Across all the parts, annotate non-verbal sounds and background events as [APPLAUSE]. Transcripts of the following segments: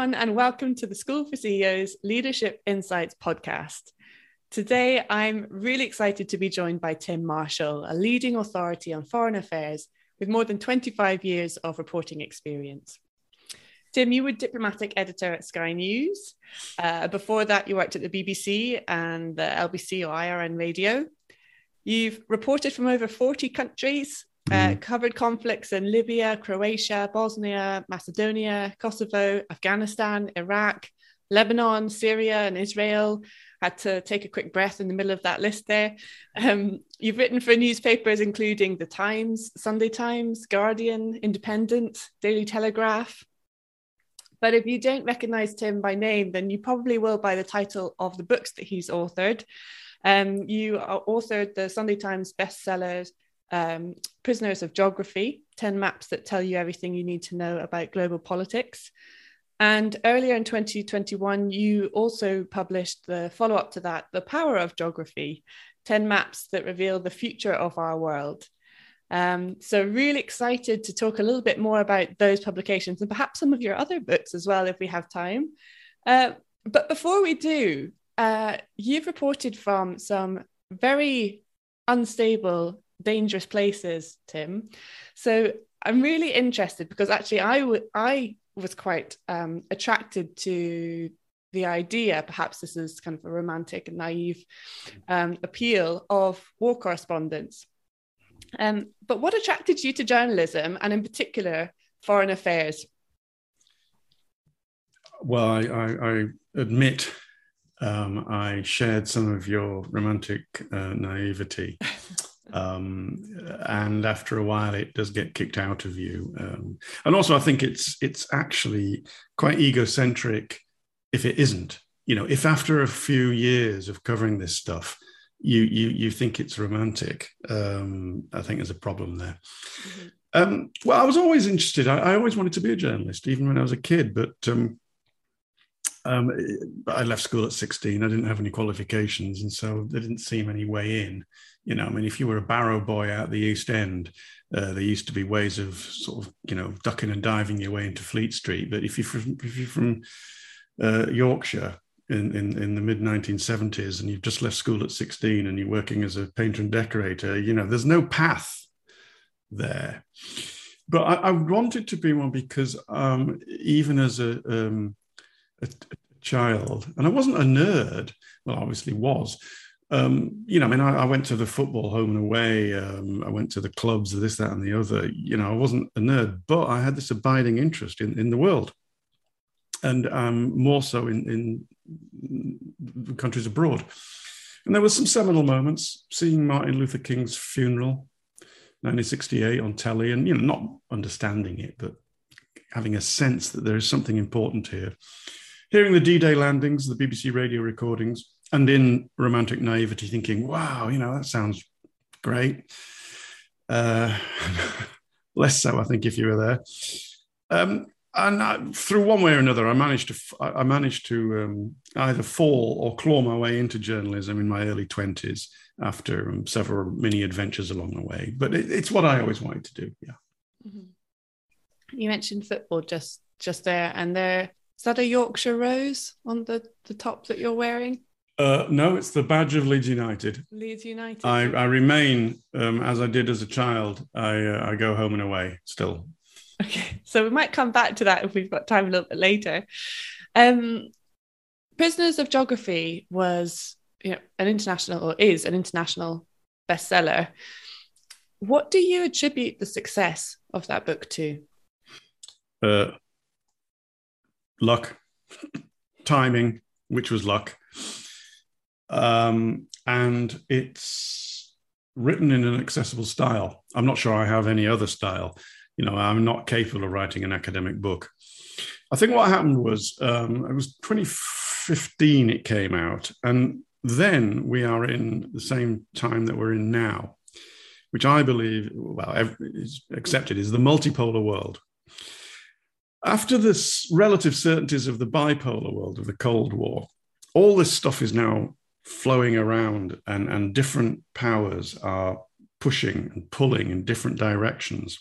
everyone, and welcome to the School for CEOs Leadership Insights podcast. Today, I'm really excited to be joined by Tim Marshall, a leading authority on foreign affairs with more than 25 years of reporting experience. Tim, you were diplomatic editor at Sky News. Uh, before that, you worked at the BBC and the LBC or IRN Radio. You've reported from over 40 countries, uh, mm-hmm. covered conflicts in Libya, Croatia, Bosnia, Macedonia, Kosovo, Afghanistan, Iraq, Lebanon, Syria, and Israel. Had to take a quick breath in the middle of that list there. Um, you've written for newspapers including The Times, Sunday Times, Guardian, Independent, Daily Telegraph, but if you don't recognize Tim by name, then you probably will by the title of the books that he's authored. Um, you authored the Sunday Times bestsellers um, Prisoners of Geography 10 Maps That Tell You Everything You Need to Know About Global Politics. And earlier in 2021, you also published the follow up to that, The Power of Geography 10 Maps That Reveal the Future of Our World. Um, so, really excited to talk a little bit more about those publications and perhaps some of your other books as well, if we have time. Uh, but before we do, uh, you've reported from some very unstable, dangerous places, Tim. So, I'm really interested because actually, I, w- I was quite um, attracted to the idea, perhaps this is kind of a romantic and naive um, appeal of war correspondence um, but what attracted you to journalism and, in particular, foreign affairs? Well, I, I, I admit um, I shared some of your romantic uh, naivety. [LAUGHS] um, and after a while, it does get kicked out of you. Um, and also, I think it's it's actually quite egocentric if it isn't. You know, if after a few years of covering this stuff, you you you think it's romantic. Um, I think there's a problem there. Mm-hmm. Um, well, I was always interested. I, I, always wanted to be a journalist, even when I was a kid. But um, um, I left school at 16. I didn't have any qualifications, and so there didn't seem any way in. You know, I mean, if you were a barrow boy out the East End, uh, there used to be ways of sort of, you know, ducking and diving your way into Fleet Street. But if you're from, if you're from uh, Yorkshire, in, in, in the mid 1970s and you've just left school at 16 and you're working as a painter and decorator, you know, there's no path there. But I, I wanted to be one because um, even as a, um, a, a, child, and I wasn't a nerd, well, obviously was. Um, you know, I mean, I, I, went to the football home and away. Um, I went to the clubs, this, that, and the other. You know, I wasn't a nerd, but I had this abiding interest in, in the world and um, more so in, in countries abroad. And there were some seminal moments, seeing Martin Luther King's funeral, 1968 on telly, and you know, not understanding it, but having a sense that there is something important here. Hearing the D-Day landings, the BBC radio recordings, and in romantic naivety, thinking, "Wow, you know, that sounds great." Uh, [LAUGHS] less so, I think, if you were there. Um, and I, through one way or another, I managed to I managed to um, either fall or claw my way into journalism in my early twenties after um, several mini adventures along the way. But it, it's what I always wanted to do. Yeah. Mm-hmm. You mentioned football just just there, and there is that a Yorkshire rose on the the top that you're wearing? Uh, no, it's the badge of Leeds United. Leeds United. I, I remain um, as I did as a child. I uh, I go home and away still. Okay, so we might come back to that if we've got time a little bit later. Um, Prisoners of Geography was you know, an international or is an international bestseller. What do you attribute the success of that book to? Uh, luck, timing, which was luck, um, and it's written in an accessible style. I'm not sure I have any other style you know, I'm not capable of writing an academic book. I think what happened was um, it was 2015 it came out, and then we are in the same time that we're in now, which I believe, well, is accepted, is the multipolar world. After this relative certainties of the bipolar world of the Cold War, all this stuff is now flowing around, and, and different powers are pushing and pulling in different directions.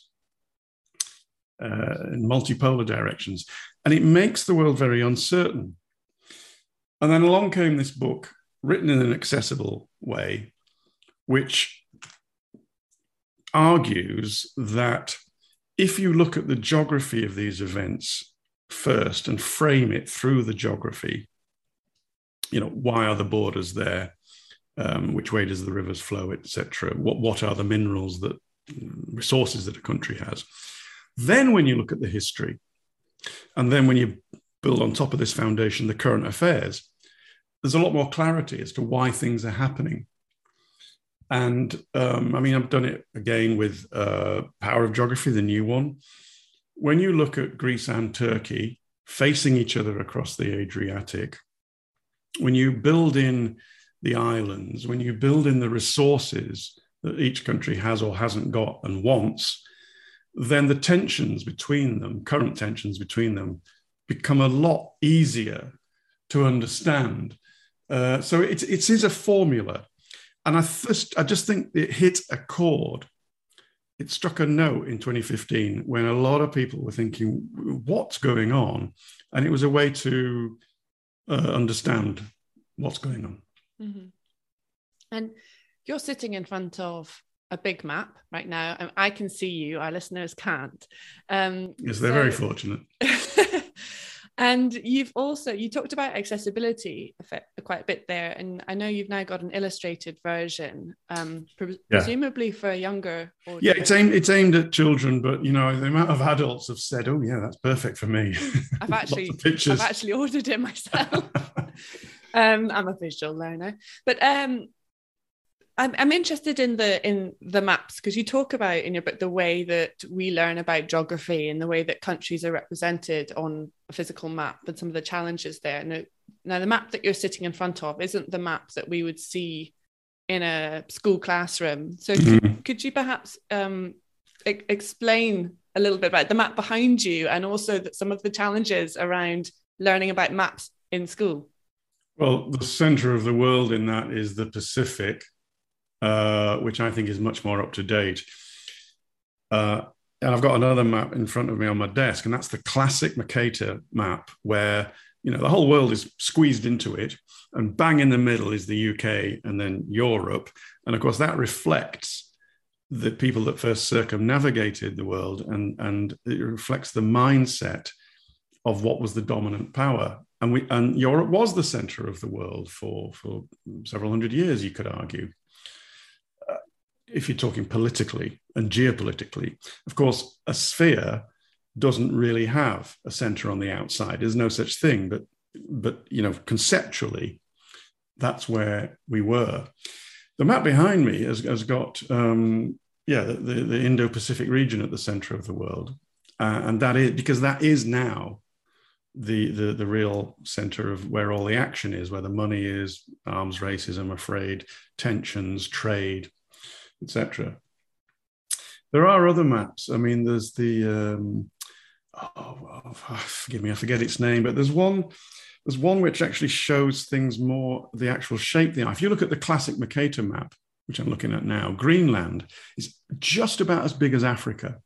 uh, in multipolar directions. And it makes the world very uncertain. And then along came this book, written in an accessible way, which argues that if you look at the geography of these events first and frame it through the geography, you know, why are the borders there? Um, which way does the rivers flow, etc. What what are the minerals that resources that a country has? Then, when you look at the history, and then when you build on top of this foundation the current affairs, there's a lot more clarity as to why things are happening. And um, I mean, I've done it again with uh, Power of Geography, the new one. When you look at Greece and Turkey facing each other across the Adriatic, when you build in the islands, when you build in the resources that each country has or hasn't got and wants, then the tensions between them, current tensions between them, become a lot easier to understand. Uh, so it, it is a formula and I first, I just think it hit a chord. It struck a note in 2015 when a lot of people were thinking, "What's going on?" And it was a way to uh, understand what's going on. Mm-hmm. And you're sitting in front of a big map right now. and I can see you. Our listeners can't. Um, yes, they're so... very fortunate. [LAUGHS] And you've also you talked about accessibility quite a bit there, and I know you've now got an illustrated version, um, pre- yeah. presumably for a younger. Audience. Yeah, it's aimed it's aimed at children, but you know the amount of adults have said, "Oh yeah, that's perfect for me." [LAUGHS] I've actually I've actually ordered it myself. [LAUGHS] um, I'm a visual learner, but um, I'm, I'm interested in the in the maps because you talk about in your book the way that we learn about geography and the way that countries are represented on a physical map and some of the challenges there. Now, now the map that you're sitting in front of isn't the map that we would see in a school classroom. So mm-hmm. could, could, you perhaps um, e- explain a little bit about the map behind you and also that some of the challenges around learning about maps in school? Well, the center of the world in that is the Pacific uh, which I think is much more up to date. Uh, and I've got another map in front of me on my desk, and that's the classic Mercator map, where you know the whole world is squeezed into it, and bang in the middle is the UK and then Europe, and of course that reflects the people that first circumnavigated the world, and and it reflects the mindset of what was the dominant power. And we and Europe was the center of the world for for several hundred years, you could argue if you're talking politically and geopolitically, of course, a sphere doesn't really have a center on the outside. There's no such thing, but but you know, conceptually, that's where we were. The map behind me has, has got um, yeah the, the, the, Indo-Pacific region at the center of the world, uh, and that is because that is now the, the the real center of where all the action is, where the money is, arms races. I'm afraid, tensions, trade, etc. There are other maps. I mean, there's the um, oh, oh, [LAUGHS] forgive me, I forget its name, but there's one. There's one which actually shows things more the actual shape The. If you look at the classic Mercator map, which I'm looking at now, Greenland is just about as big as Africa.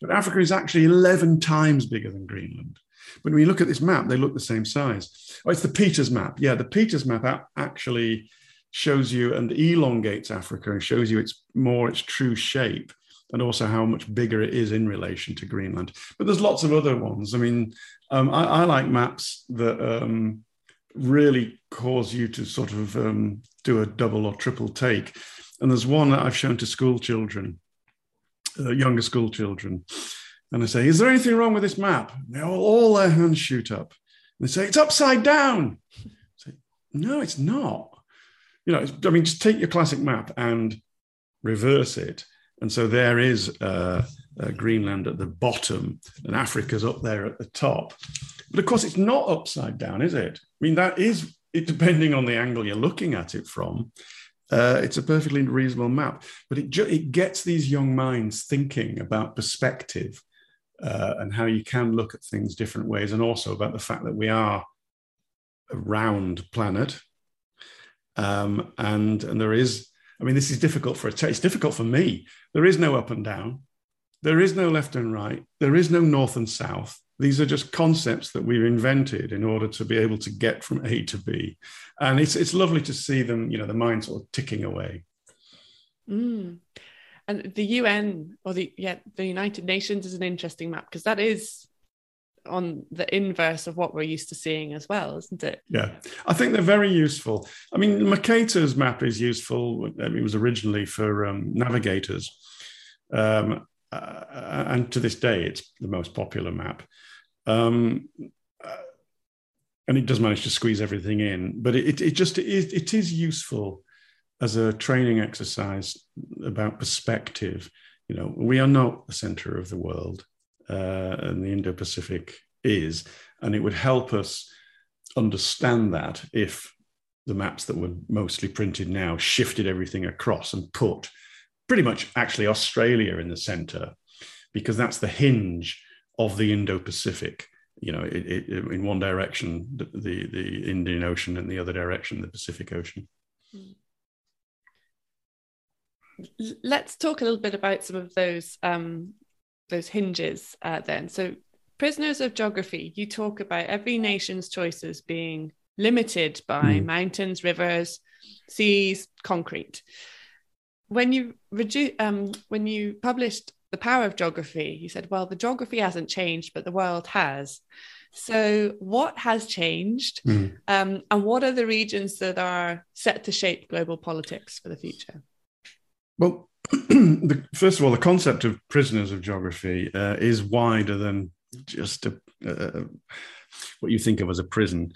But Africa is actually 11 times bigger than Greenland. But when you look at this map, they look the same size. Oh, it's the Peters map. Yeah, the Peters map actually shows you and elongates Africa and shows you its more its true shape and also how much bigger it is in relation to Greenland. But there's lots of other ones. I mean, um, I, I, like maps that um, really cause you to sort of um, do a double or triple take. And there's one that I've shown to school children, uh, younger school children. And I say, Is there anything wrong with this map? They all, all their hands shoot up. And they say, It's upside down. I say, No, it's not you know, I mean, just take your classic map and reverse it. And so there is uh, uh, Greenland at the bottom and Africa's up there at the top. But of course, it's not upside down, is it? I mean, that is, it, depending on the angle you're looking at it from, uh, it's a perfectly reasonable map. But it, ju- it gets these young minds thinking about perspective uh, and how you can look at things different ways, and also about the fact that we are a round planet um, and and there is, I mean, this is difficult for a. It's difficult for me. There is no up and down. There is no left and right. There is no north and south. These are just concepts that we've invented in order to be able to get from A to B. And it's, it's lovely to see them, you know, the mind sort of ticking away. Mm. And the UN or the yeah the United Nations is an interesting map because that is on the inverse of what we're used to seeing as well, isn't it? Yeah, I think they're very useful. I mean, Mercator's map is useful. It was originally for um, navigators, um, uh, and to this day, it's the most popular map. Um, uh, and it does manage to squeeze everything in, but it, it just it it is useful as a training exercise about perspective. You know, we are not the center of the world, uh, and the Indo Pacific is. And it would help us understand that if the maps that were mostly printed now shifted everything across and put pretty much actually Australia in the center, because that's the hinge of the Indo Pacific. You know, it, it, in one direction, the, the, Indian Ocean, and the other direction, the Pacific Ocean. Mm let's talk a little bit about some of those um, those hinges uh, then. So, prisoners of geography, you talk about every nation's choices being limited by mm. mountains, rivers, seas, concrete. When you redu- um, when you published the power of geography, you said, "Well, the geography hasn't changed, but the world has." So, what has changed, mm. um, and what are the regions that are set to shape global politics for the future? Well, the, first of all, the concept of prisoners of geography uh, is wider than just a, uh, what you think of as a prison.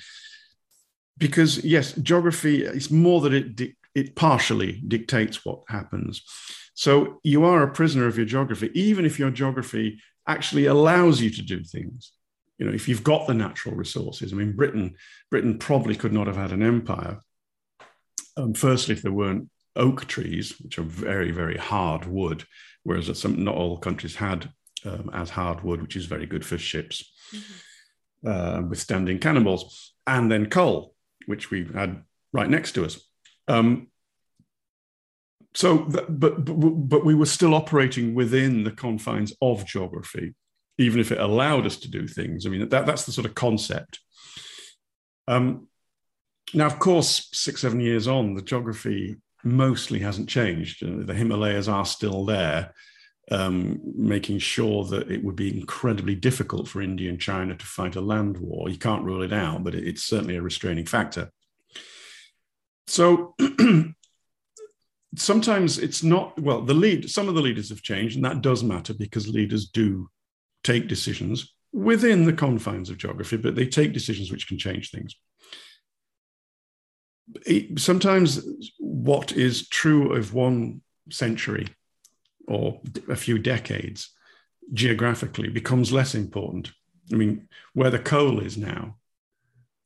Because yes, geography is more that it di- it partially dictates what happens. So you are a prisoner of your geography, even if your geography actually allows you to do things. You know, if you've got the natural resources. I mean, Britain Britain probably could not have had an empire. Um, firstly, if there weren't oak trees, which are very, very hard wood, whereas some, not all countries had um, as hard wood, which is very good for ships, mm-hmm. uh, withstanding cannonballs, and then coal, which we had right next to us. Um, so, but, but but we were still operating within the confines of geography, even if it allowed us to do things. I mean, that, that's the sort of concept. Um, now, of course, six seven years on, the geography mostly hasn't changed. Uh, the Himalayas are still there, um, making sure that it would be incredibly difficult for India and China to fight a land war. You can't rule it out, but it's certainly a restraining factor. So [CLEARS THROAT] sometimes it's not, well, the lead, some of the leaders have changed, and that does matter because leaders do take decisions within the confines of geography, but they take decisions which can change things sometimes what is true of one century or a few decades geographically becomes less important. I mean, where the coal is now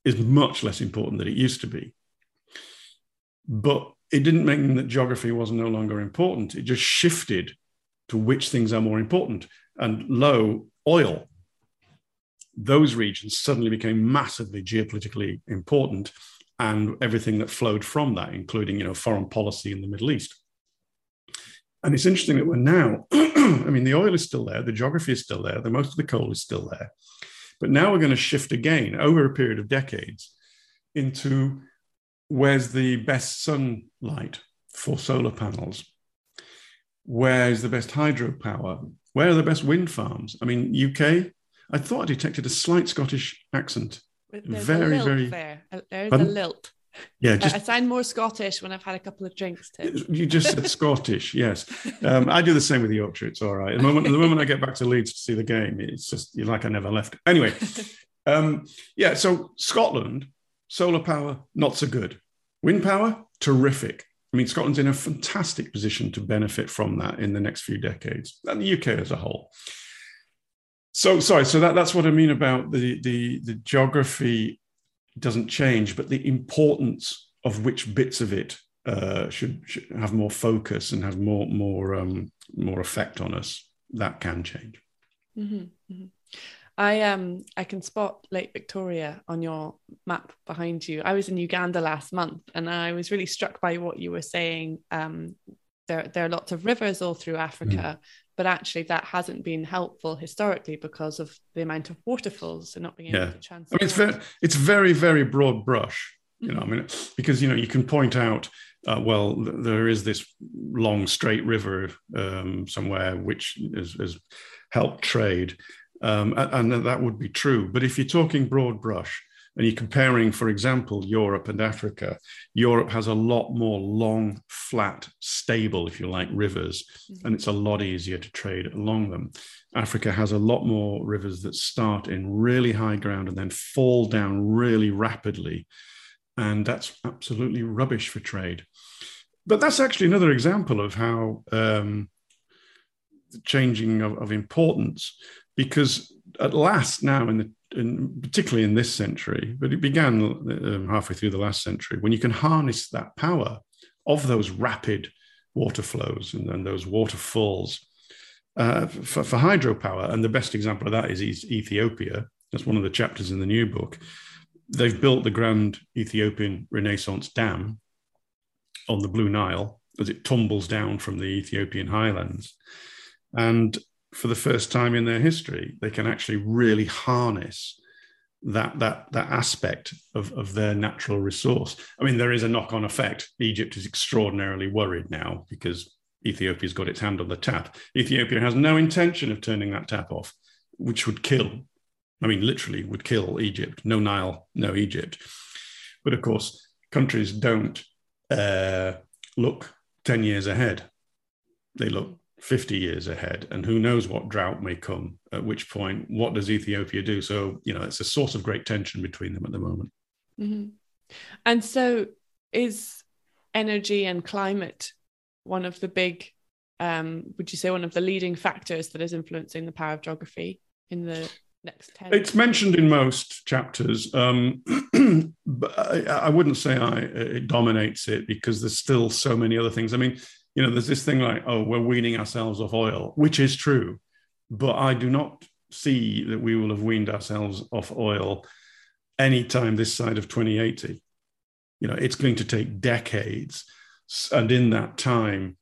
is much less important than it used to be. But it didn't mean that geography was no longer important. It just shifted to which things are more important. And low oil, those regions suddenly became massively geopolitically important and everything that flowed from that, including you know foreign policy in the Middle East. And it's interesting that we're now, [CLEARS THROAT] I mean, the oil is still there, the geography is still there, the most of the coal is still there, but now we're going to shift again over a period of decades into where's the best sunlight for solar panels, where's the best hydropower, where are the best wind farms? I mean, UK. I thought I detected a slight Scottish accent there's very, very. There. Uh, there's a lilt. Yeah, just, I sound more Scottish when I've had a couple of drinks. Too. You just said Scottish, yes. Um, I do the same with Yorkshire. It's all right. The moment, the moment I get back to Leeds to see the game, it's just like I never left. Anyway, [LAUGHS] um, yeah. So Scotland, solar power, not so good. Wind power, terrific. I mean, Scotland's in a fantastic position to benefit from that in the next few decades, and the UK as a whole. So sorry, so that, that's what I mean about the, the the geography doesn't change, but the importance of which bits of it uh, should, should, have more focus and have more more um, more effect on us. That can change. Mm-hmm, mm-hmm. I um I can spot Lake Victoria on your map behind you. I was in Uganda last month, and I was really struck by what you were saying um, there, there are lots of rivers all through Africa, mm. But actually that hasn't been helpful historically because of the amount of waterfalls and not being able to transport. I mean, it's very, it's very, very broad brush. You know, I mean, because you know you can point out, uh, well, th- there is this long straight river um, somewhere which has helped trade, um, and, and that would be true. But if you're talking broad brush, and you're comparing, for example, Europe and Africa, Europe has a lot more long, flat, stable, if you like, rivers, mm-hmm. and it's a lot easier to trade along them. Africa has a lot more rivers that start in really high ground and then fall down really rapidly. And that's absolutely rubbish for trade. But that's actually another example of how um, changing of, of importance, because at last now in the in, particularly in this century, but it began um, halfway through the last century, when you can harness that power of those rapid water flows and, and those waterfalls uh, for, for, hydropower. And the best example of that is Ethiopia. That's one of the chapters in the new book. They've built the Grand Ethiopian Renaissance Dam on the Blue Nile as it tumbles down from the Ethiopian highlands. And for the first time in their history, they can actually really harness that that that aspect of, of their natural resource. I mean, there is a knock-on effect. Egypt is extraordinarily worried now because Ethiopia's got its hand on the tap. Ethiopia has no intention of turning that tap off, which would kill. I mean, literally would kill Egypt. No Nile, no Egypt. But of course, countries don't uh, look 10 years ahead. They look 50 years ahead and who knows what drought may come at which point what does ethiopia do? So you know it's a source of great tension between them at the moment. Mm-hmm. and so is energy and climate one of the big um, would you say one of the leading factors that is influencing the power of geography in the next 10 it's mentioned in most chapters. Um, [CLEARS THROAT] but I, I, wouldn't say I, it dominates it because there's still so many other things. I mean you know, there's this thing like, oh, we're weaning ourselves off oil, which is true. But I do not see that we will have weaned ourselves off oil anytime this side of 2080. You know, it's going to take decades. And in that time,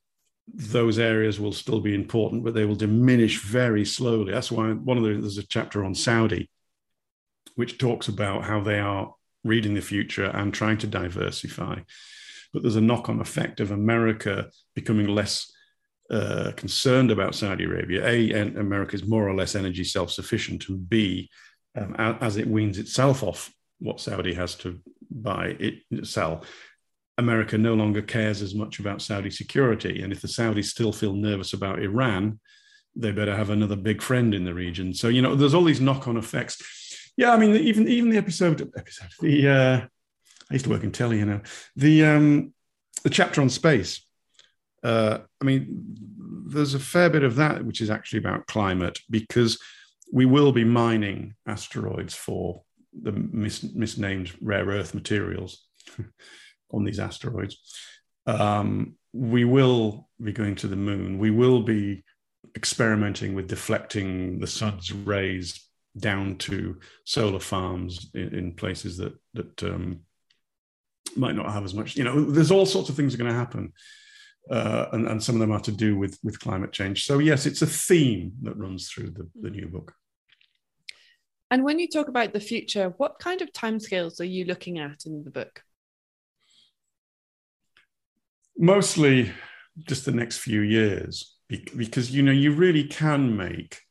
those areas will still be important, but they will diminish very slowly. That's why one of the, there's a chapter on Saudi, which talks about how they are reading the future and trying to diversify but there's a knock on effect of America becoming less uh, concerned about Saudi Arabia. A, and America is more or less energy self sufficient, and B, um, as it weans itself off what Saudi has to buy, it sell. America no longer cares as much about Saudi security. And if the Saudis still feel nervous about Iran, they better have another big friend in the region. So, you know, there's all these knock on effects. Yeah, I mean, even even the episode, episode the uh, I used to work in telly, you know. The um, the chapter on space. Uh, I mean, there's a fair bit of that which is actually about climate because we will be mining asteroids for the mis- misnamed rare earth materials [LAUGHS] on these asteroids. Um, we will be going to the moon. We will be experimenting with deflecting the sun's rays down to solar farms in, in places that that um, might not have as much. You know, there's all sorts of things are going to happen, uh, and and some of them are to do with with climate change. So yes, it's a theme that runs through the, the new book. And when you talk about the future, what kind of timescales are you looking at in the book? Mostly just the next few years, because you know you really can make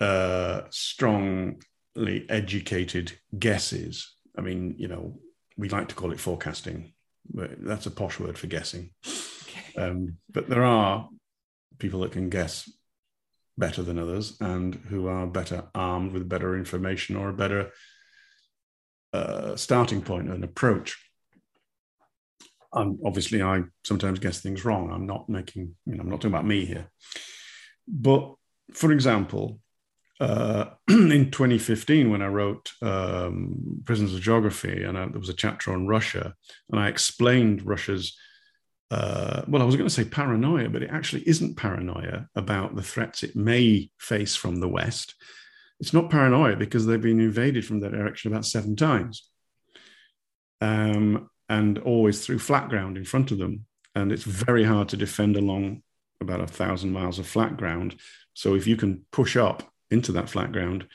uh, strongly educated guesses. I mean, you know, we like to call it forecasting. That's a posh word for guessing. Um, but there are people that can guess better than others and who are better armed with better information or a better uh, starting point and approach. And obviously, I sometimes guess things wrong. I'm not making, you know, I'm not talking about me here. But for example, uh, [CLEARS THROAT] in 2015 when I wrote um, Prisons of Geography, and I, there was a chapter on Russia, and I explained Russia's. Uh, well, I was going to say paranoia, but it actually isn't paranoia about the threats it may face from the West. It's not paranoia because they've been invaded from that direction about seven times, um, and always through flat ground in front of them. and it's very hard to defend along about a thousand miles of flat ground. So if you can push up into that flat ground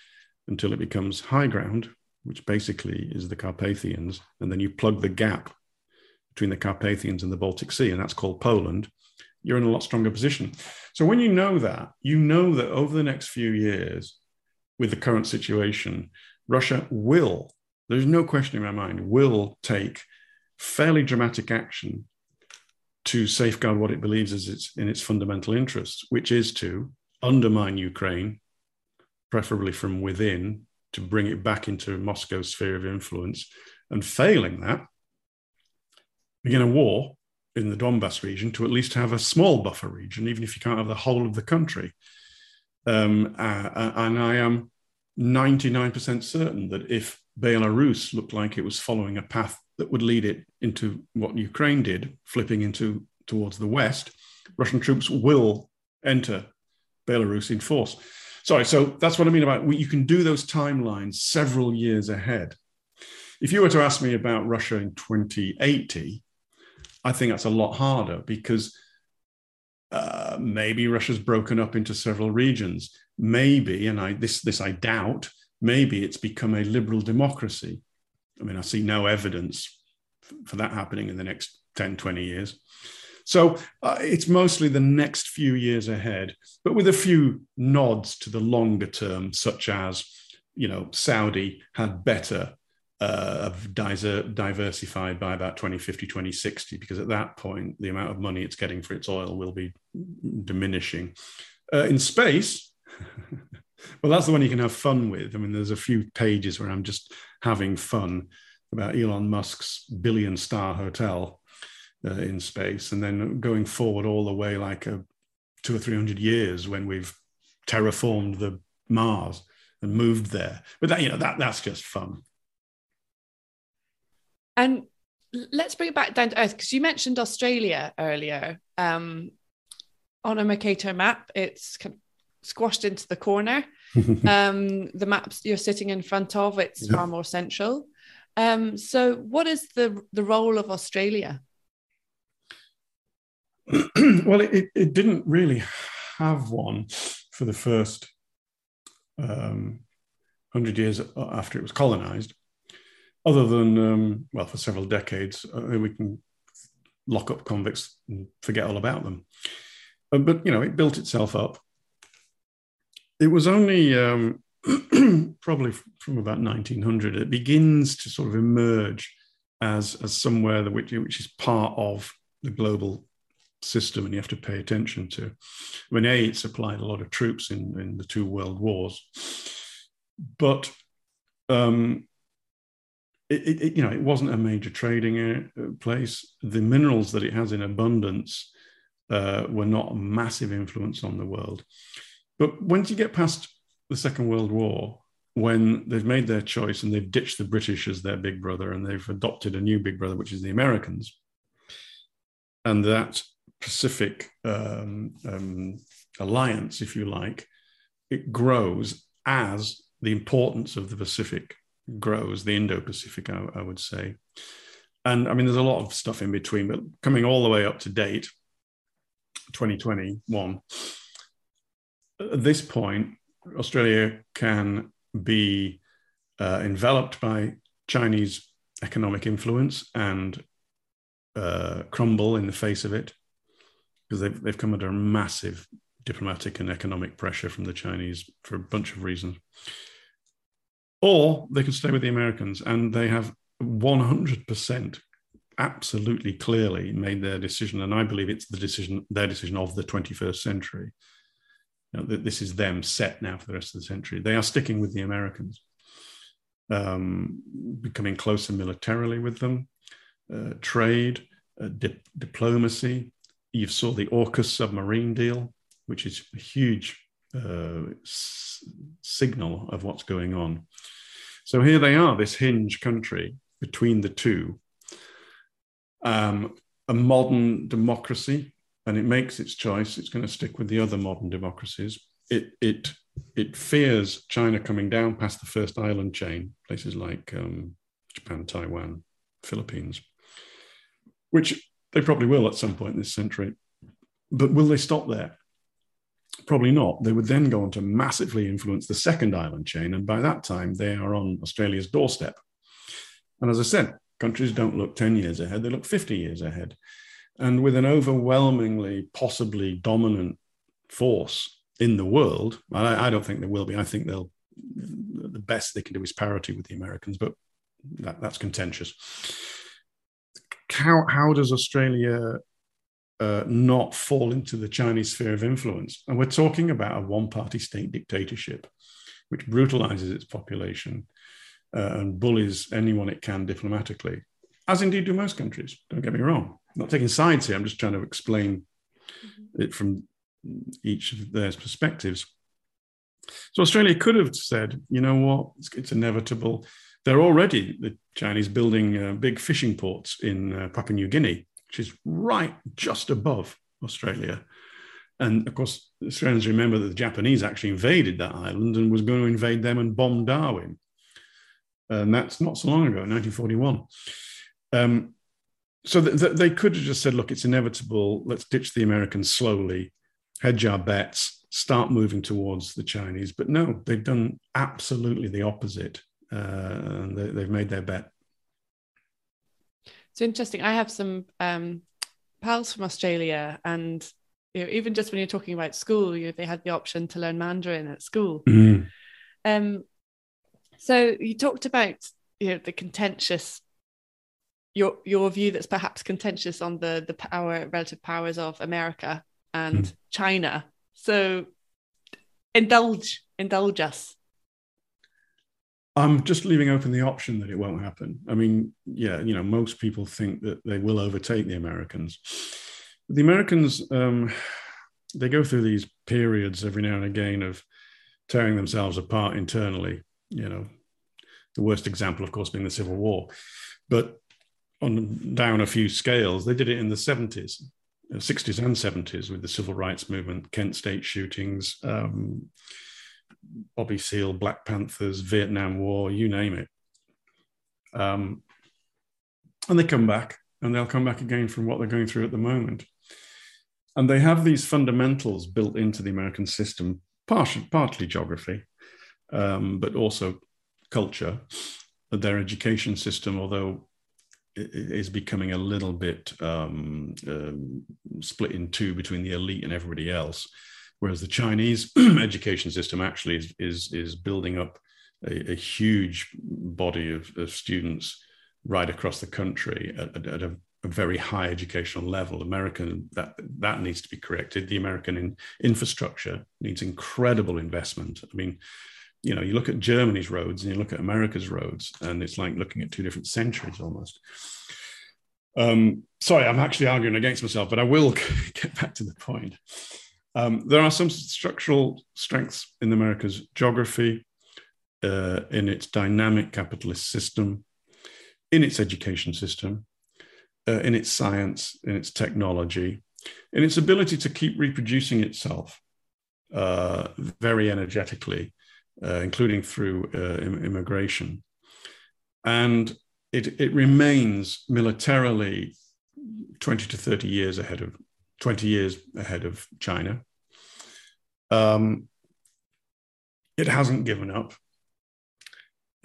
until it becomes high ground, which basically is the Carpathians, and then you plug the gap between the Carpathians and the Baltic Sea, and that's called Poland, you're in a lot stronger position. So when you know that, you know that over the next few years, with the current situation, Russia will, there's no question in my mind, will take fairly dramatic action to safeguard what it believes is its in its fundamental interests, which is to undermine Ukraine, preferably from within, to bring it back into Moscow's sphere of influence, and failing that, begin a war in the Donbass region to at least have a small buffer region, even if you can't have the whole of the country. Um, uh, uh and I am 99% certain that if Belarus looked like it was following a path that would lead it into what Ukraine did, flipping into towards the west, Russian troops will enter Belarus in force. Sorry, so that's what I mean about you can do those timelines several years ahead. If you were to ask me about Russia in 2080, I think that's a lot harder because uh, maybe Russia's broken up into several regions. Maybe, and I this this I doubt. Maybe it's become a liberal democracy. I mean, I see no evidence for that happening in the next 10, 20 years. So uh, it's mostly the next few years ahead, but with a few nods to the longer term, such as, you know, Saudi had better uh, diversified by about 2050, 2060, because at that point, the amount of money it's getting for its oil will be diminishing. Uh, in space, [LAUGHS] well, that's the one you can have fun with. I mean, there's a few pages where I'm just having fun about Elon Musk's billion star hotel uh, in space, and then going forward all the way like a two or three hundred years when we've terraformed the Mars and moved there. But that you know that that's just fun. And let's bring it back down to earth because you mentioned Australia earlier. Um, on a Mercator map, it's kind of squashed into the corner. [LAUGHS] um, the maps you're sitting in front of, it's yeah. far more central. Um, so, what is the the role of Australia? [CLEARS THROAT] well, it, it didn't really have one for the first um, hundred years after it was colonized other than um, well for several decades uh, we can lock up convicts and forget all about them. Uh, but you know it built itself up. It was only um, [CLEARS THROAT] probably from about 1900 it begins to sort of emerge as as somewhere which, which is part of the global system and you have to pay attention to when a it supplied a lot of troops in in the two world wars but um, it, it, you know, it wasn't a major trading uh, place. The minerals that it has in abundance uh, were not a massive influence on the world. But once you get past the Second World War, when they've made their choice and they've ditched the British as their big brother and they've adopted a new big brother, which is the Americans, and that Pacific um, um, alliance, if you like, it grows as the importance of the Pacific grows, the Indo Pacific, I, I, would say. And I mean, there's a lot of stuff in between, but coming all the way up to date, 2021, at this point, Australia can be uh, enveloped by Chinese economic influence and uh, crumble in the face of it because they've, they've come under massive diplomatic and economic pressure from the Chinese for a bunch of reasons or they can stay with the Americans, and they have 100% absolutely clearly made their decision, and I believe it's the decision, their decision of the 21st century. You know, this is them set now for the rest of the century. They are sticking with the Americans, um, becoming closer militarily with them, uh, trade, uh, di- diplomacy. You saw the AUKUS submarine deal, which is a huge uh, s- signal of what's going on. So here they are, this hinge country between the two, um, a modern democracy, and it makes its choice. It's going to stick with the other modern democracies. It it it fears China coming down past the first island chain, places like um, Japan, Taiwan, Philippines, which They probably will at some point this century. But will they stop there? Probably not. They would then go on to massively influence the second island chain. And by that time, they are on Australia's doorstep. And as I said, countries don't look 10 years ahead, they look 50 years ahead. And with an overwhelmingly, possibly dominant force in the world, I, I don't think there will be. I think they'll the best they can do is parity with the Americans, but that, that's contentious. How, how does Australia uh, not fall into the Chinese sphere of influence? And we're talking about a one party state dictatorship, which brutalizes its population uh, and bullies anyone it can diplomatically, as indeed do most countries. Don't get me wrong. I'm not taking sides here, I'm just trying to explain mm-hmm. it from each of their perspectives. So Australia could have said, you know what, it's, it's inevitable. They're already the Chinese building uh, big fishing ports in uh, Papua New Guinea, which is right just above Australia. And of course, Australians remember that the Japanese actually invaded that island and was going to invade them and bomb Darwin. And that's not so long ago, 1941. Um, so th- th- they could have just said, look, it's inevitable. Let's ditch the Americans slowly, hedge our bets, start moving towards the Chinese. But no, they've done absolutely the opposite. Uh, they, have made their bet. It's interesting. I have some um, pals from Australia, and you know, even just when you're talking about school, you know, they had the option to learn Mandarin at school. Mm. Um, so you talked about you know the contentious your your view that's perhaps contentious on the the power relative powers of America and mm. China so indulge, indulge us. I'm just leaving open the option that it won't happen. I mean, yeah, you know, most people think that they will overtake the Americans. The Americans, um, they go through these periods every now and again of tearing themselves apart internally. You know, the worst example, of course, being the Civil War. But on down a few scales, they did it in the 70s. 60s and 70s with the civil rights movement, Kent State shootings, um, Bobby Seale, Black Panthers, Vietnam War, you name it. Um, and they come back and they'll come back again from what they're going through at the moment. And they have these fundamentals built into the American system, partially, partly geography, um, but also culture. Their education system, although is becoming a little bit um, um, split in two between the elite and everybody else. Whereas the Chinese [CLEARS THROAT] education system actually is, is, is building up a, a huge body of, of, students right across the country at, at, at a, a, very high educational level. American that that needs to be corrected. The American in, infrastructure needs incredible investment. I mean, you know, you look at Germany's roads and you look at America's roads, and it's like looking at two different centuries almost. Um, sorry, I'm actually arguing against myself, but I will [LAUGHS] get back to the point. Um, there are some structural strengths in America's geography, uh, in its dynamic capitalist system, in its education system, uh, in its science, in its technology, in its ability to keep reproducing itself uh, very energetically uh, including through uh, immigration. And it, it remains militarily 20 to 30 years ahead of 20 years ahead of China. Um, it hasn't given up.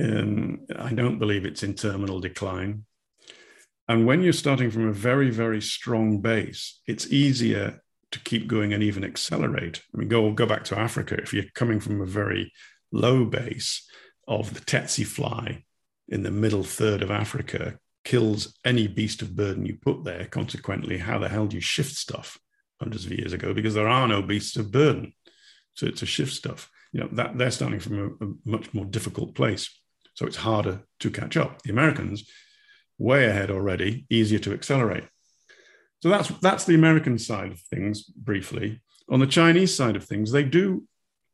Um, I don't believe it's in terminal decline. And when you're starting from a very, very strong base, it's easier to keep going and even accelerate. I mean, go go back to Africa. If you're coming from a very low base of the tsetse fly in the middle third of Africa kills any beast of burden you put there. Consequently, how the hell do you shift stuff hundreds of years ago? Because there are no beasts of burden. So it's to shift stuff, you know, that they're starting from a, a much more difficult place. So it's harder to catch up. The Americans, way ahead already, easier to accelerate. So that's that's the American side of things briefly. On the Chinese side of things, they do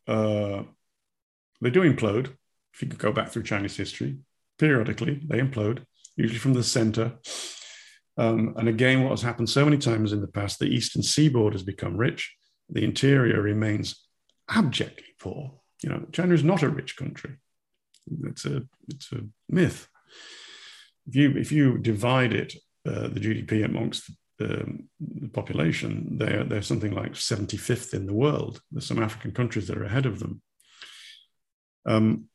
uh, they do implode. If you could go back through Chinese history, periodically they implode, usually from the center. Um, and again, what has happened so many times in the past, the eastern seaboard has become rich, the interior remains abjectly poor. You know, China is not a rich country. It's a it's a myth. If you if you divide it, uh, the GDP amongst um, population, they're, they're something like 75th in the world. There's some African countries that are ahead of them. Um,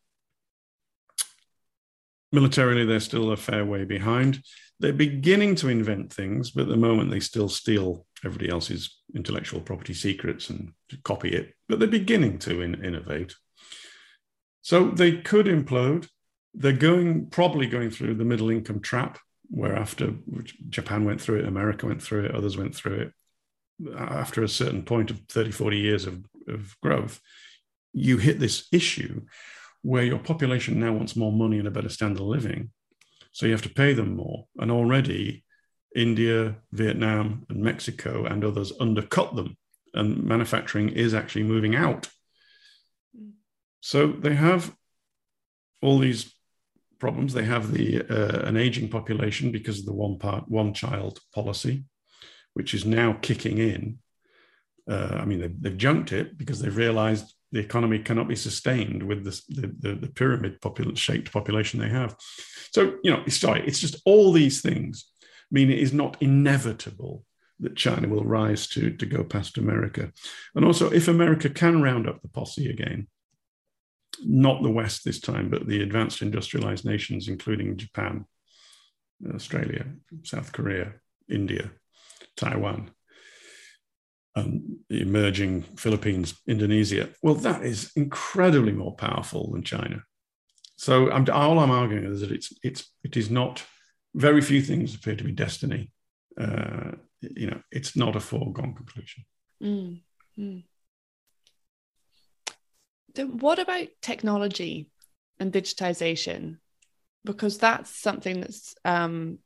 militarily, they're still a fair way behind. They're beginning to invent things, but at the moment, they still steal everybody else's intellectual property secrets and copy it. But they're beginning to in, innovate. So they could implode. They're going probably going through the middle income trap where after Japan went through it, America went through it, others went through it. After a certain point of 30, 40 years of, of growth, you hit this issue where your population now wants more money and a better standard of living. So you have to pay them more. And already India, Vietnam, and Mexico and others undercut them. And manufacturing is actually moving out. So they have all these problems. They have the uh, an aging population because of the one part one child policy, which is now kicking in. Uh, I mean, they've, they've, junked it because they've realized the economy cannot be sustained with the, the, the pyramid popul- shaped population they have. So, you know, sorry, it's just all these things mean it is not inevitable that China will rise to, to go past America. And also, if America can round up the posse again, not the West this time, but the advanced industrialized nations, including Japan, Australia, South Korea, India, Taiwan, and the emerging Philippines, Indonesia. Well, that is incredibly more powerful than China. So I'm, all I'm arguing is that it's it's it is not. Very few things appear to be destiny. Uh, you know, it's not a foregone conclusion. Mm, mm what about technology and digitization? Because that's something that's um,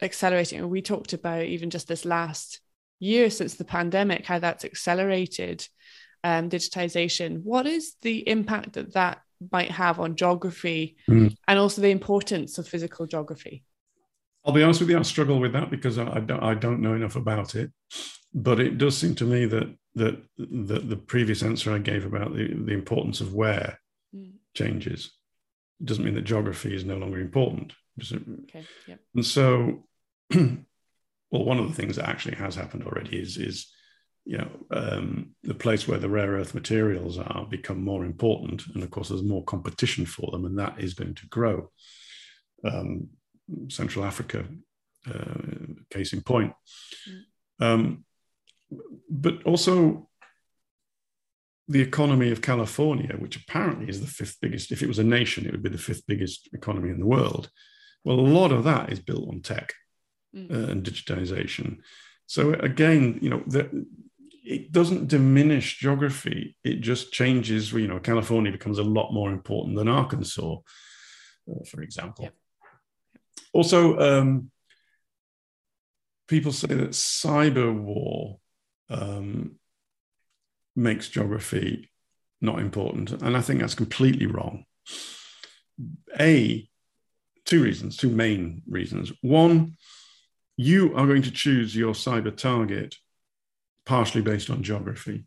accelerating. We talked about even just this last year since the pandemic, how that's accelerated um, digitization. What is the impact that that might have on geography mm. and also the importance of physical geography? I'll be honest with you, I struggle with that because I, I, don't, I don't know enough about it. But it does seem to me that that the, the previous answer I gave about the, the importance of where mm. changes it doesn't mean that geography is no longer important. Okay. Yep. And so, [CLEARS THROAT] well, one of the things that actually has happened already is is you know um, the place where the rare earth materials are become more important, and of course there's more competition for them, and that is going to grow. Um, Central Africa, uh, case in point. Mm. Um, but also the economy of California, which apparently is the fifth biggest, if it was a nation, it would be the fifth biggest economy in the world. Well, a lot of that is built on tech mm. uh, and digitization. So again, you know, the, it doesn't diminish geography. It just changes. You know, California becomes a lot more important than Arkansas, uh, for example. Also, um, people say that cyber war um, makes geography not important. And I think that's completely wrong. A, two reasons, two main reasons. One, you are going to choose your cyber target partially based on geography.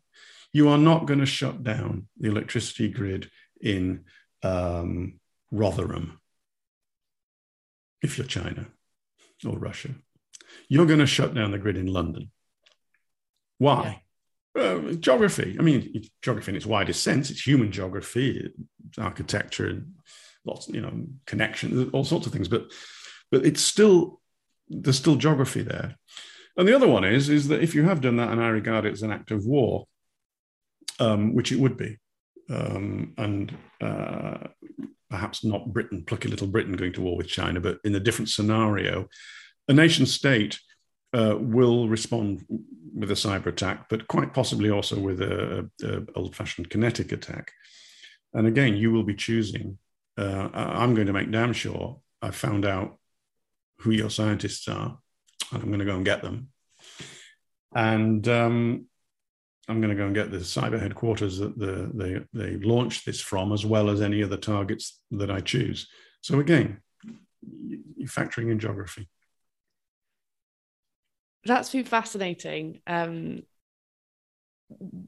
You are not going to shut down the electricity grid in um, Rotherham if you're China or Russia. You're going to shut down the grid in London. Why? Yeah. Uh, geography. I mean, geography in its widest sense. It's human geography, it's architecture, lots, you know, connections, all sorts of things. But, but it's still there's still geography there. And the other one is is that if you have done that, and I regard it as an act of war, um, which it would be, um, and uh, perhaps not Britain, plucky little Britain going to war with China, but in a different scenario, a nation state uh, will respond with a cyber attack, but quite possibly also with a, old-fashioned kinetic attack. And again, you will be choosing. Uh, I'm going to make damn sure I found out who your scientists are, and I'm going to go and get them. And um, I'm going to go and get the cyber headquarters that the, they they launched this from, as well as any other targets that I choose. So again, you're factoring in geography that's been fascinating. Um,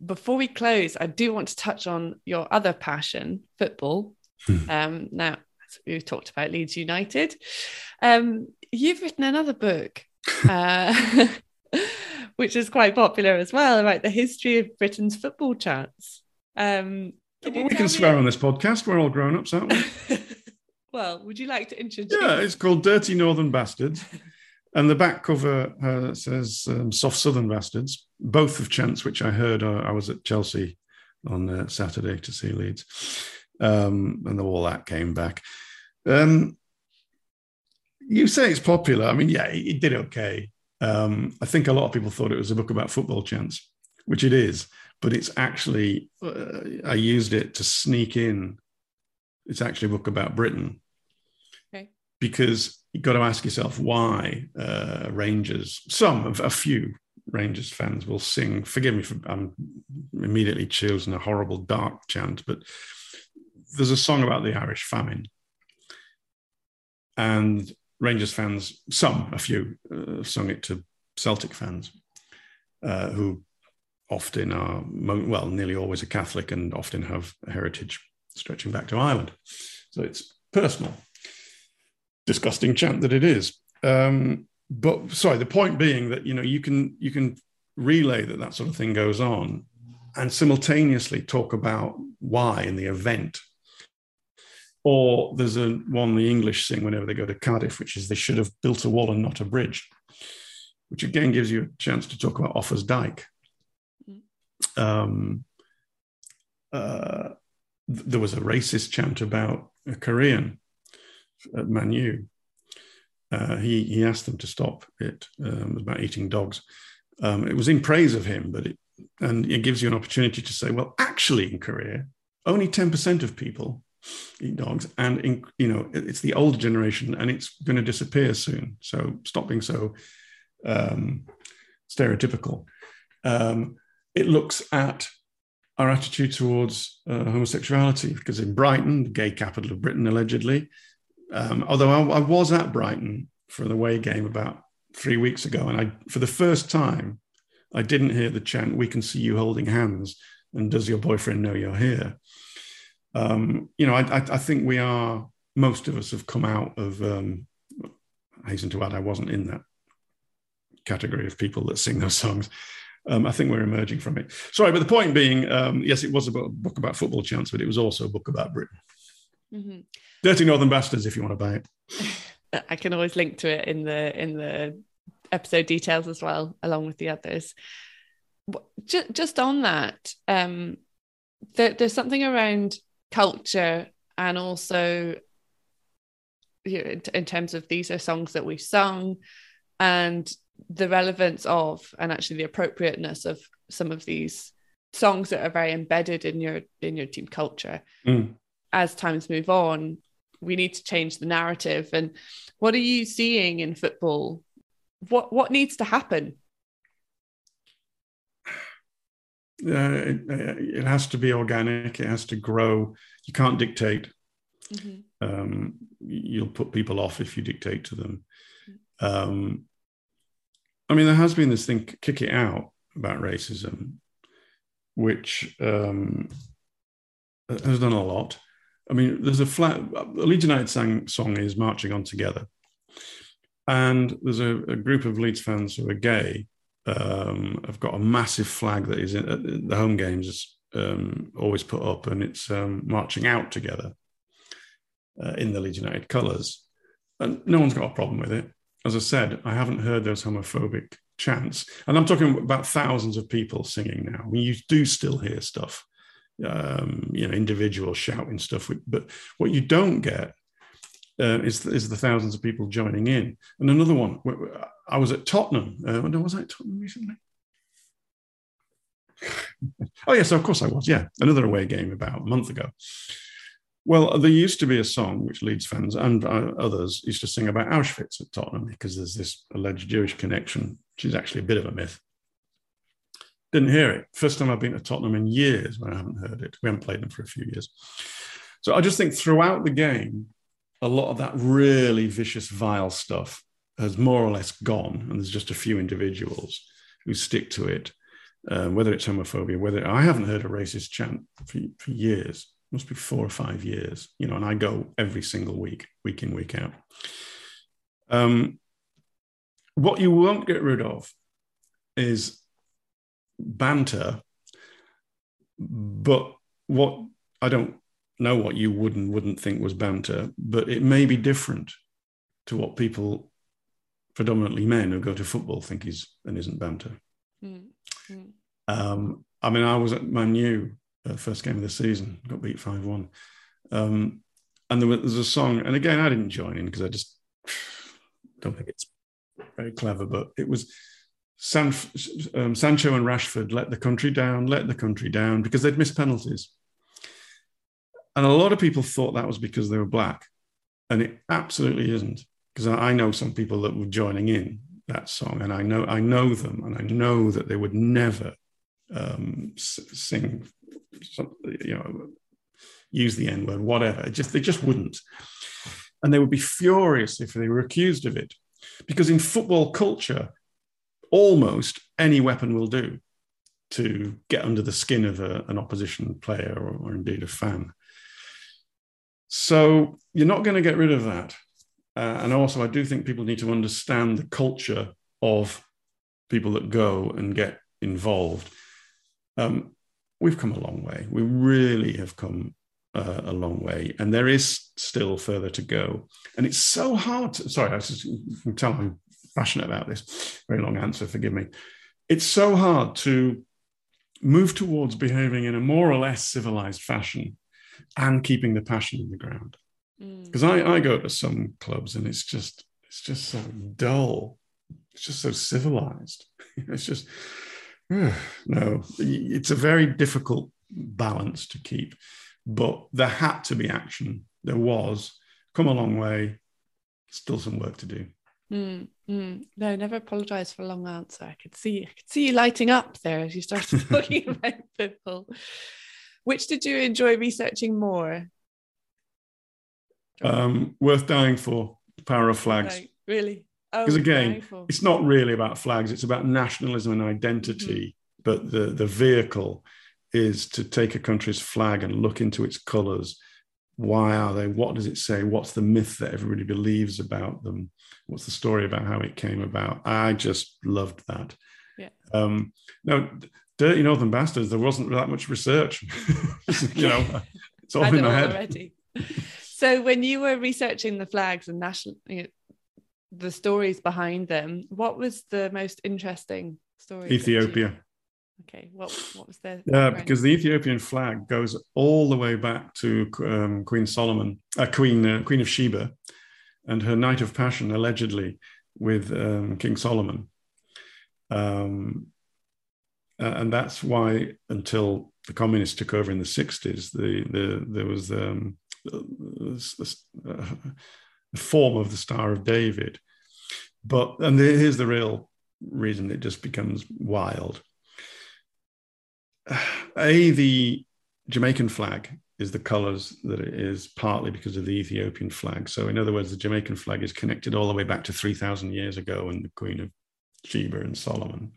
before we close, I do want to touch on your other passion, football. Hmm. um, now, we've talked about Leeds United. Um, you've written another book. Uh, [LAUGHS] which is quite popular as well, about the history of Britain's football chants. Um, well, we can swear on this podcast. We're all grown ups, aren't we? [LAUGHS] well, would you like to introduce? Yeah, it's called Dirty Northern Bastards. And the back cover uh, says um, Soft Southern Bastards, both of chants, which I heard. Uh, I was at Chelsea on uh, Saturday to see Leeds. Um, and all that came back. Um, you say it's popular. I mean, yeah, it, did okay. Um, I think a lot of people thought it was a book about football chants, which it is, but it's actually, uh, I used it to sneak in. It's actually a book about Britain. Okay. Because you've got to ask yourself why uh, Rangers, some of a few Rangers fans will sing. Forgive me for I'm immediately choosing a horrible dark chant, but there's a song about the Irish famine, and Rangers fans, some, a few, uh, sung it to Celtic fans, uh, who often are, well, nearly always a Catholic and often have heritage stretching back to Ireland. So it's personal. Disgusting chant that it is. Um, but sorry, the point being that you know you can you can relay that that sort of thing goes on, and simultaneously talk about why in the event or there's a one the English sing whenever they go to Cardiff, which is they should have built a wall and not a bridge, which again gives you a chance to talk about Offa's Dyke. Mm. Um, uh, there was a racist chant about a Korean at Man U. Uh, he he asked them to stop it. Um, about eating dogs. Um, it was in praise of him, but it and it gives you an opportunity to say, well, actually, in Korea, only ten percent of people eat dogs. And in, you know it's the older generation and it's going to disappear soon. So stop being so um, stereotypical. Um, it looks at our attitude towards uh, homosexuality because in brighton the gay capital of britain allegedly um, although I, I, was at brighton for the away game about three weeks ago and i for the first time i didn't hear the chant we can see you holding hands and does your boyfriend know you're here um, you know, I, I, think we are, most of us have come out of, um, I hasten to add, I wasn't in that category of people that sing those songs. Um, I think we're emerging from it. Sorry, but the point being, um, yes, it was a book about football chants, but it was also a book about Britain. Mm-hmm. Dirty Northern Bastards, if you want to buy it. [LAUGHS] I can always link to it in the in the episode details as well, along with the others. Just, just on that, um, there, there's something around culture and also you know, in terms of these are songs that we've sung and the relevance of and actually the appropriateness of some of these songs that are very embedded in your in your team culture. Mm. as times move on we need to change the narrative. And what are you seeing in football? What what needs to happen uh, it, it, has to be organic. It has to grow. You can't dictate. Mm-hmm. Um, you'll put people off if you dictate to them. Um, I mean, there has been this thing, kick it out, about racism, which um, has done a lot. I mean, there's a flat, a Leeds United sang, song is Marching On Together. And there's a, a group of Leeds fans who are gay um, I've got a massive flag that is in the home games um, always put up, and it's um, marching out together uh, in the Leeds United colours. And no one's got a problem with it. As I said, I haven't heard those homophobic chants, and I'm talking about thousands of people singing now. I mean, you do still hear stuff, um, you know, individuals shouting stuff, but what you don't get uh, is, is the thousands of people joining in. And another one, I was at Tottenham. Uh, was I at Tottenham recently? [LAUGHS] oh, yes, of course I was. Yeah, another away game about a month ago. Well, there used to be a song which Leeds fans and uh, others used to sing about Auschwitz at Tottenham because there's this alleged Jewish connection, which is actually a bit of a myth. Didn't hear it. First time I've been to Tottenham in years when I haven't heard it. We haven't played them for a few years. So I just think throughout the game, a lot of that really vicious, vile stuff has more or less gone, and there's just a few individuals who stick to it. Uh, whether it's homophobia, whether I haven't heard a racist chant for, for years, must be four or five years, you know, and I go every single week, week in, week out. Um, what you won't get rid of is banter, but what I don't know what you would and wouldn't think was banter, but it may be different to what people, predominantly men who go to football, think is and isn't banter. Mm-hmm. Um, I mean, I was at Man U, uh, first game of the season, got beat 5 1. Um, and there was, there was, a song, and again, I didn't join in because I just [SIGHS] don't think it's very clever, but it was San, um, Sancho and Rashford let the country down, let the country down because they'd missed penalties. And a lot of people thought that was because they were black. And it absolutely isn't. Because I know some people that were joining in that song, and I know I know them, and I know that they would never um, sing, you know, use the N word, whatever. It just they just wouldn't, and they would be furious if they were accused of it, because in football culture, almost any weapon will do to get under the skin of a, an opposition player or, or indeed a fan. So you're not going to get rid of that. Uh, and also, I do think people need to understand the culture of people that go and get involved. Um, we've come a long way. We really have come uh, a long way, and there is still further to go. And it's so hard. To, sorry, I just, can tell I'm passionate about this. Very long answer, forgive me. It's so hard to move towards behaving in a more or less civilized fashion and keeping the passion in the ground. Because mm. I, I go to some clubs and it's just it's just so dull. It's just so civilized. [LAUGHS] it's just [SIGHS] no. It's a very difficult balance to keep, but there had to be action. There was. Come a long way. Still some work to do. Mm, mm. No, never apologize for a long answer. I could see, I could see you lighting up there as you started [LAUGHS] talking about football. Which did you enjoy researching more? Um, worth dying for. Power of flags. Right, really? Because oh, again, it's not really about flags. It's about nationalism and identity. Mm-hmm. But the the vehicle is to take a country's flag and look into its colours. Why are they? What does it say? What's the myth that everybody believes about them? What's the story about how it came about? I just loved that. Yeah. Um, no, Dirty Northern Bastards, there wasn't that much research. [LAUGHS] you know, it's all in my head. Already. So when you were researching the flags and national, you know, the stories behind them, what was the most interesting story? Ethiopia. Okay, what what was the? Yeah, because the Ethiopian flag goes all the way back to um, Queen Solomon, uh, Queen uh, Queen of Sheba, and her night of passion allegedly with um, King Solomon. Um, uh, and that's why until the communists took over in the 60s, the, the, there was um, a, form of the Star of David. But, and here's the real reason it just becomes wild. [SIGHS] A, the Jamaican flag is the colors that it is partly because of the Ethiopian flag. So, in other words, the Jamaican flag is connected all the way back to 3,000 years ago and the Queen of Sheba and Solomon.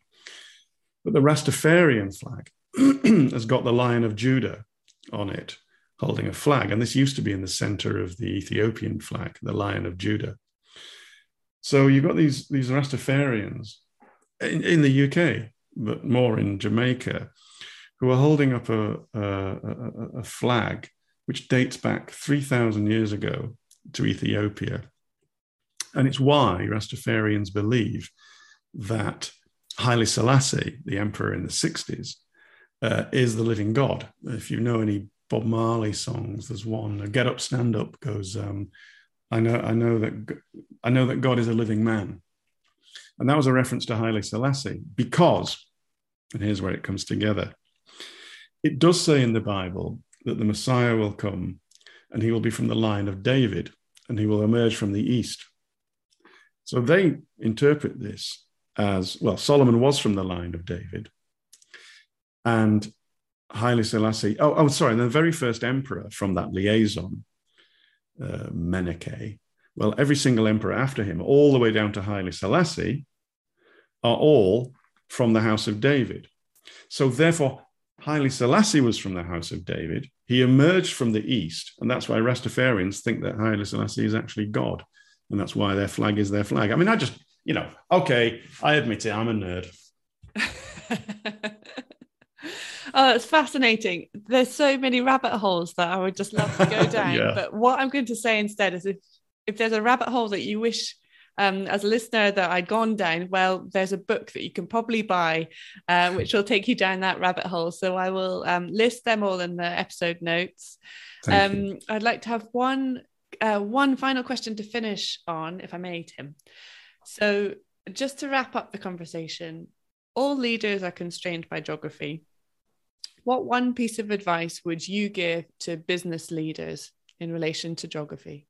But the Rastafarian flag [CLEARS THROAT] has got the Lion of Judah on it, holding a flag. And this used to be in the center of the Ethiopian flag, the Lion of Judah. So you've got these, these Rastafarians in, in the UK, but more in Jamaica, who are holding up a, a, a flag which dates back 3,000 years ago to Ethiopia. And it's why Rastafarians believe that Haile Selassie, the emperor in the 60s, uh, is the living God. If you know any Bob Marley songs, there's one, Get Up, Stand Up, goes, um, I know, I know that I know that God is a living man. And that was a reference to Haile Selassie because, and here's where it comes together. It does say in the Bible that the Messiah will come and he will be from the line of David and he will emerge from the east. So they interpret this as well, Solomon was from the line of David. And Haile Selassie, oh, oh sorry, the very first emperor from that liaison, uh, Menelik, well, every single emperor after him, all the way down to Haile Selassie, are all from the house of David. So therefore, Haile Selassie was from the house of David. He emerged from the east, and that's why Rastafarians think that Haile Selassie is actually God, and that's why their flag is their flag. I mean, I just you know, okay, I admit it, I'm a nerd. [LAUGHS] oh, it's fascinating. There's so many rabbit holes that I would just love to go [LAUGHS] down. yeah. But what I'm going to say instead is if if there's a rabbit hole that you wish um, as a listener that I'd gone down, well, there's a book that you can probably buy, uh, which will take you down that rabbit hole. So I will um, list them all in the episode notes. Um, I'd like to have one uh, one final question to finish on, if I may, Tim. So just to wrap up the conversation, all leaders are constrained by geography. What one piece of advice would you give to business leaders in relation to geography?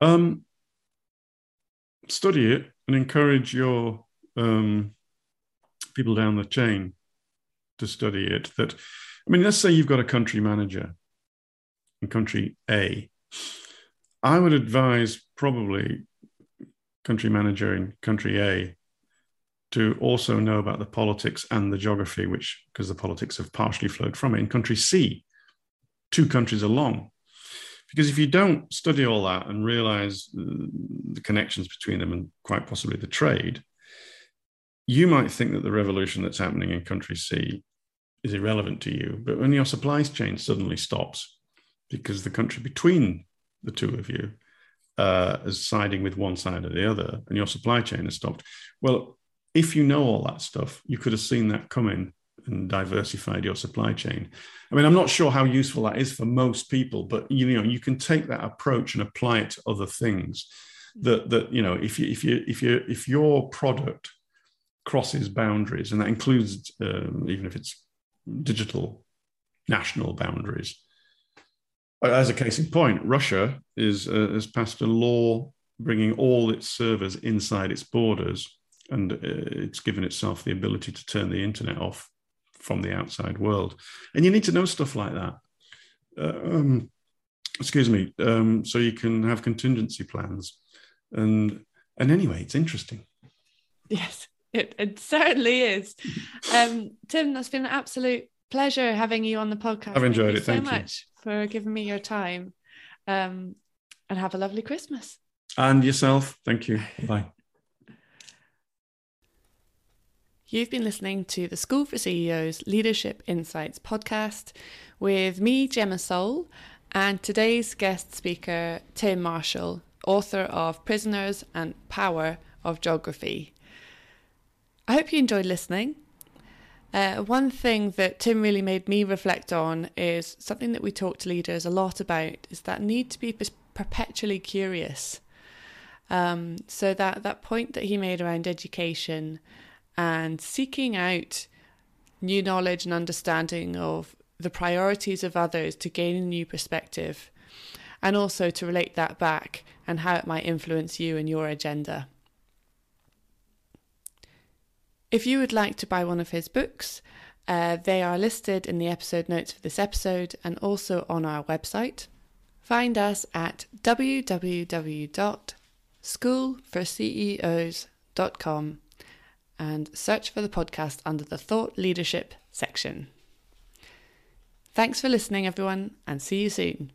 Um, study it and encourage your um, people down the chain to study it. That, I mean, let's say you've got a country manager in country A. I would advise probably country manager in country A to also know about the politics and the geography, which, because the politics have partially flowed from it, in country C, two countries along. Because if you don't study all that and realize uh, the connections between them and quite possibly the trade, you might think that the revolution that's happening in country C is irrelevant to you. But when your supply chain suddenly stops because the country between the two of you uh, is siding with one side or the other and your supply chain has stopped, well, if you know all that stuff, you could have seen that coming and diversified your supply chain. I mean, I'm not sure how useful that is for most people, but you know, you can take that approach and apply it to other things. That that you know, if you if you if you if your product crosses boundaries, and that includes um, even if it's digital national boundaries. As a case in point, Russia is uh, has passed a law bringing all its servers inside its borders, and uh, it's given itself the ability to turn the internet off from the outside world. And you need to know stuff like that. Uh, um, excuse me. Um, so you can have contingency plans. And and anyway, it's interesting. Yes, it, it certainly is. Um, Tim, that's been an absolute pleasure having you on the podcast. I've enjoyed Thank it. Thank so you so much for giving me your time. Um, and have a lovely Christmas. And yourself. Thank you. Bye. You've been listening to the School for CEOs Leadership Insights podcast with me, Gemma Soul, and today's guest speaker, Tim Marshall, author of Prisoners and Power of Geography. I hope you enjoyed listening. Uh, one thing that Tim really made me reflect on is something that we talk to leaders a lot about is that need to be perpetually curious. Um, so that that point that he made around education and seeking out new knowledge and understanding of the priorities of others to gain a new perspective, and also to relate that back and how it might influence you and your agenda. If you would like to buy one of his books, uh, they are listed in the episode notes for this episode and also on our website. Find us at www.schoolforceos.com and search for the podcast under the Thought Leadership section. Thanks for listening, everyone, and see you soon.